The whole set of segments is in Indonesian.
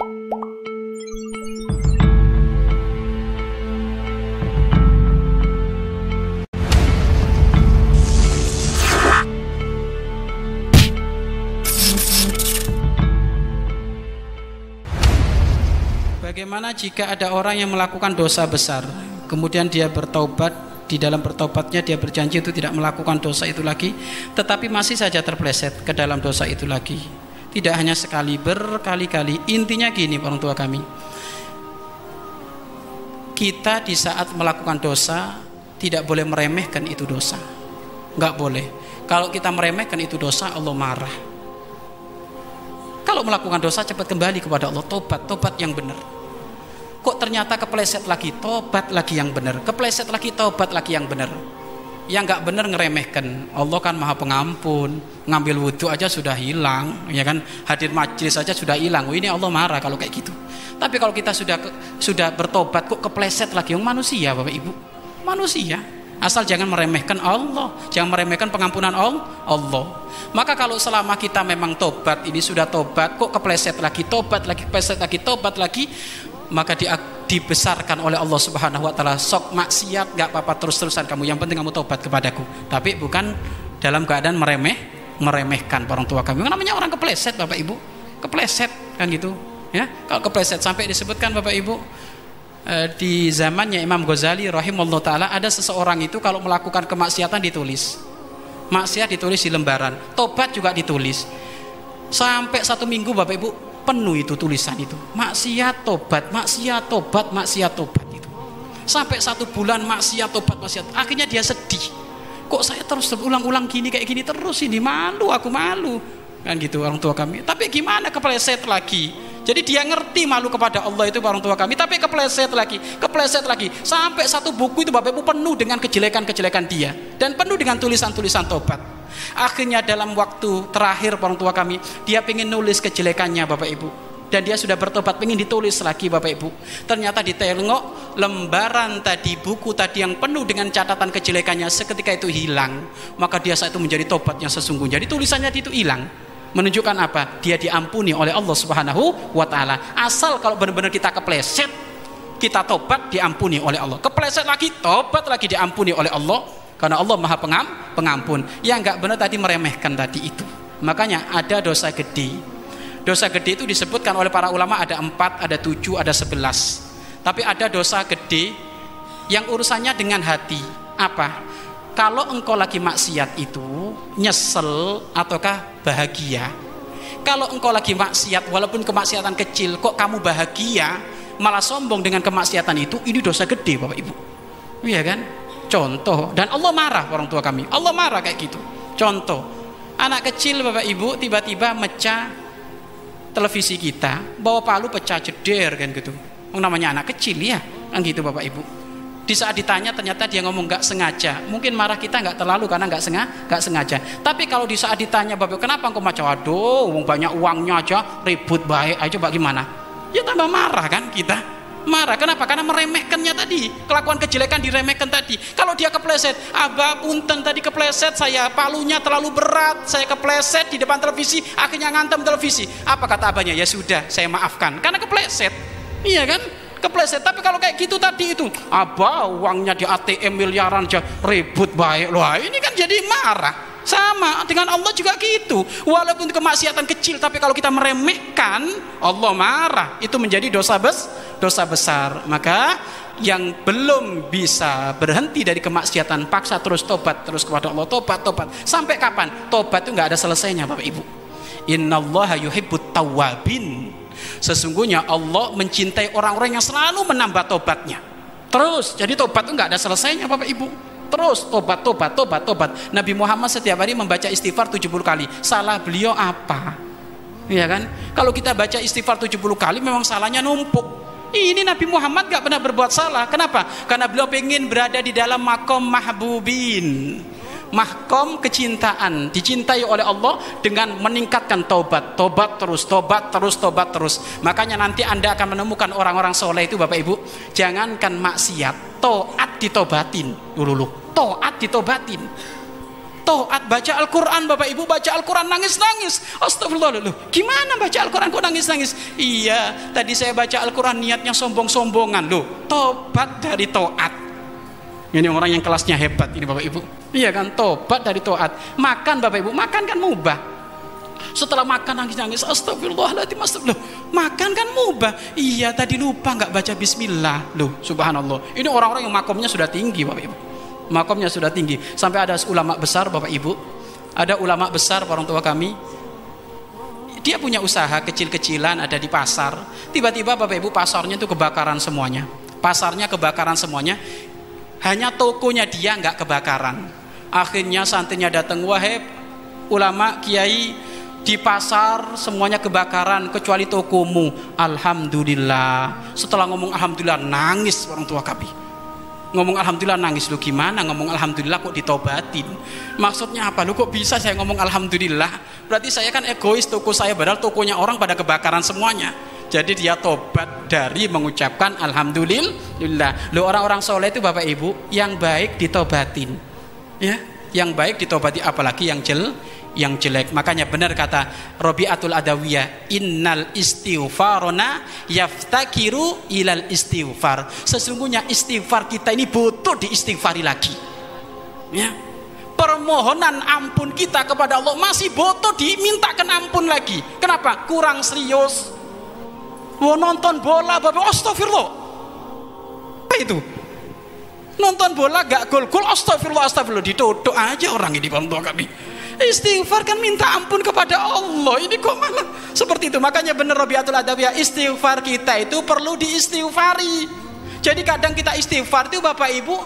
Bagaimana jika ada orang yang melakukan dosa besar, kemudian dia bertobat, di dalam bertobatnya dia berjanji untuk tidak melakukan dosa itu lagi, tetapi masih saja terpleset ke dalam dosa itu lagi. Tidak hanya sekali, berkali-kali. Intinya gini orang tua kami. Kita di saat melakukan dosa tidak boleh meremehkan itu dosa. Nggak boleh. Kalau kita meremehkan itu dosa, Allah marah. Kalau melakukan dosa cepat kembali kepada Allah, tobat, tobat yang benar kok ternyata kepleset lagi tobat lagi yang benar kepleset lagi tobat lagi yang benar yang nggak benar ngeremehkan. Allah kan maha pengampun. Ngambil wudhu aja sudah hilang ya kan? Hadir majlis aja sudah hilang. Ini Allah marah kalau kayak gitu. Tapi kalau kita sudah sudah bertobat kok kepleset lagi? Yang manusia bapak ibu. Manusia. Asal jangan meremehkan Allah. Jangan meremehkan pengampunan Allah. Maka kalau selama kita memang tobat ini sudah tobat kok kepleset lagi? Tobat lagi kepleset lagi tobat lagi maka di, dibesarkan oleh Allah Subhanahu wa taala. Sok maksiat nggak apa-apa terus-terusan kamu. Yang penting kamu tobat kepadaku tapi bukan dalam keadaan meremeh meremehkan orang tua kami namanya orang kepleset Bapak Ibu. Kepleset kan gitu ya. Kalau kepleset sampai disebutkan Bapak Ibu eh, di zamannya Imam Ghazali rahimahullah taala ada seseorang itu kalau melakukan kemaksiatan ditulis. Maksiat ditulis di lembaran. Tobat juga ditulis. Sampai satu minggu Bapak Ibu penuh itu tulisan itu. Maksiat tobat maksiat tobat maksiat tobat itu. Sampai satu bulan maksiat tobat maksiat. Akhirnya dia sedih. Kok saya terus terulang-ulang gini kayak gini terus ini? Malu aku malu. Kan gitu orang tua kami. Tapi gimana kepleset lagi jadi dia ngerti malu kepada Allah itu orang tua kami. Tapi kepleset lagi kepleset lagi. Sampai satu buku itu Bapak Ibu penuh dengan kejelekan-kejelekan dia. Dan penuh dengan tulisan-tulisan tobat. Akhirnya dalam waktu terakhir orang tua kami dia ingin nulis kejelekannya Bapak Ibu. Dan dia sudah bertobat ingin ditulis lagi Bapak Ibu. Ternyata ditengok lembaran tadi buku tadi yang penuh dengan catatan kejelekannya seketika itu hilang. Maka dia saat itu menjadi tobatnya sesungguhnya. Jadi tulisannya itu hilang menunjukkan apa? Dia diampuni oleh Allah Subhanahu wa taala. Asal kalau benar-benar kita kepleset kita tobat diampuni oleh Allah. Kepleset lagi tobat lagi diampuni oleh Allah. Karena Allah maha pengam, pengampun. Yang nggak benar tadi meremehkan tadi itu. Makanya ada dosa gede. Dosa gede itu disebutkan oleh para ulama ada empat, ada tujuh, ada sebelas. Tapi ada dosa gede yang urusannya dengan hati. Apa? kalau engkau lagi maksiat itu nyesel ataukah bahagia? Kalau engkau lagi maksiat walaupun kemaksiatan kecil kok kamu bahagia? Malah sombong dengan kemaksiatan itu ini dosa gede Bapak Ibu. Iya kan? Contoh dan Allah marah orang tua kami. Allah marah kayak gitu. Contoh anak kecil bapak ibu tiba-tiba mecah televisi kita bawa palu pecah jeder kan gitu. Namanya anak kecil ya kan gitu bapak ibu di saat ditanya ternyata dia ngomong nggak sengaja. Mungkin marah kita nggak terlalu karena nggak sengaja nggak sengaja. Tapi kalau di saat ditanya bapak kenapa engkau macam waduh banyak uangnya aja ribut baik aja bagaimana ya tambah marah kan kita. Marah kenapa? Karena meremehkannya tadi. Kelakuan kejelekan diremehkan tadi. Kalau dia kepleset abah punten tadi kepleset saya palunya terlalu berat saya kepleset di depan televisi akhirnya ngantem televisi. Apa kata abahnya? Ya sudah saya maafkan. Karena kepleset. Iya kan kepleset. Tapi kalau kayak gitu tadi itu abah uangnya di ATM miliaran aja ribut baik. Loh ini kan jadi marah. Sama dengan Allah juga gitu. Walaupun kemaksiatan kecil tapi kalau kita meremehkan Allah marah. Itu menjadi dosa bes dosa besar. Maka yang belum bisa berhenti dari kemaksiatan paksa terus tobat terus kepada Allah tobat tobat. Sampai kapan? Tobat itu nggak ada selesainya Bapak Ibu. Innallaha yuhibbut tawabin sesungguhnya Allah mencintai orang-orang yang selalu menambah tobatnya. Terus jadi tobat itu nggak ada selesainya Bapak Ibu. Terus tobat tobat tobat tobat. Nabi Muhammad setiap hari membaca istighfar 70 kali. Salah beliau apa? Ya kan? Kalau kita baca istighfar 70 kali memang salahnya numpuk. Ini Nabi Muhammad gak pernah berbuat salah. Kenapa? Karena beliau ingin berada di dalam makom mahbubin mahkom kecintaan dicintai oleh Allah dengan meningkatkan tobat tobat terus tobat terus tobat terus. Makanya nanti anda akan menemukan orang-orang soleh itu bapak ibu. Jangankan maksiat toat ditobatin. Dulu toat ditobatin. Toat baca Al-Quran Bapak Ibu. Baca Al-Quran nangis-nangis. Astagfirullah Gimana baca Al-Quran kok nangis-nangis? Iya tadi saya baca Al-Quran niatnya sombong-sombongan. Loh Tobat dari toat Ini orang yang kelasnya hebat ini Bapak Ibu. Iya kan tobat dari toat. Makan Bapak Ibu makan kan mubah. Setelah makan nangis-nangis astagfirullahaladzim astagfirullah makan kan mubah. Iya tadi lupa nggak baca bismillah. Loh subhanallah. Ini orang-orang yang makomnya sudah tinggi Bapak Ibu. Makomnya sudah tinggi. Sampai ada ulama besar Bapak Ibu. Ada ulama besar orang tua kami. Dia punya usaha kecil-kecilan ada di pasar. Tiba-tiba Bapak Ibu pasarnya itu kebakaran semuanya. Pasarnya kebakaran semuanya hanya tokonya dia nggak kebakaran. Akhirnya santrinya datang wahai ulama kiai di pasar semuanya kebakaran kecuali tokomu. Alhamdulillah. Setelah ngomong Alhamdulillah nangis orang tua kami ngomong alhamdulillah nangis lu gimana ngomong alhamdulillah kok ditobatin? Maksudnya apa? Lu kok bisa saya ngomong alhamdulillah? Berarti saya kan egois toko saya padahal tokonya orang pada kebakaran semuanya jadi dia tobat dari mengucapkan alhamdulillah lu orang-orang soleh itu bapak ibu yang baik ditobatin ya yang baik ditobati apalagi yang jel yang jelek. Makanya benar kata Robiatul Adawiyah, innal istighfarona yaftakiru ilal istighfar. Sesungguhnya istighfar kita ini butuh diistighfari lagi. Ya. Permohonan ampun kita kepada Allah masih butuh dimintakan ampun lagi. Kenapa? Kurang serius. Wah nonton bola, bapak astagfirullah. Apa itu? Nonton bola gak gol-gol astagfirullah astagfirullah. Ditutup aja orang ini bang kami istighfar kan minta ampun kepada Allah. Ini kok malah seperti itu? Makanya benar Robiatul Adawiyah istighfar kita itu perlu diistighfari. Jadi kadang kita istighfar itu Bapak Ibu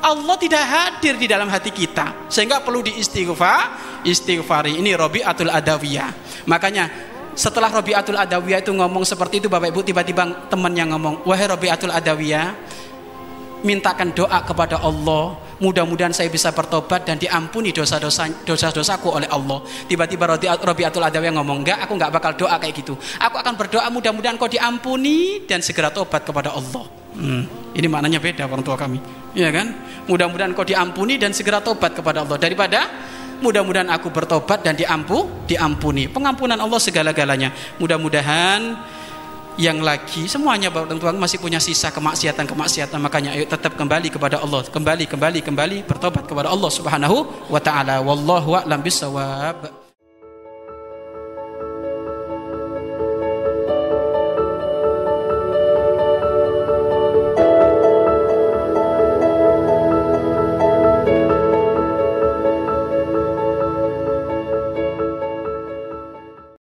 Allah tidak hadir di dalam hati kita. Sehingga perlu diistighfar istighfari. Ini Robiatul Adawiyah makanya setelah Robiatul Adawiyah itu ngomong seperti itu Bapak Ibu tiba-tiba temannya ngomong wahai Robiatul Adawiyah mintakan doa kepada Allah. Mudah-mudahan saya bisa bertobat dan diampuni dosa-dosa dosa-dosaku oleh Allah. Tiba-tiba Robiatul Adawi ngomong enggak aku enggak bakal doa kayak gitu. Aku akan berdoa mudah-mudahan kau diampuni dan segera tobat kepada Allah. Hmm. ini maknanya beda orang tua kami. Ya kan? Mudah-mudahan kau diampuni dan segera tobat kepada Allah. Daripada mudah-mudahan aku bertobat dan diampu diampuni pengampunan Allah segala-galanya. Mudah-mudahan yang lagi semuanya Bapak dan masih punya sisa kemaksiatan-kemaksiatan. Makanya ayo tetap kembali kepada Allah. Kembali kembali kembali bertobat kepada Allah Subhanahu wa taala. Wallahu a'lam bisawab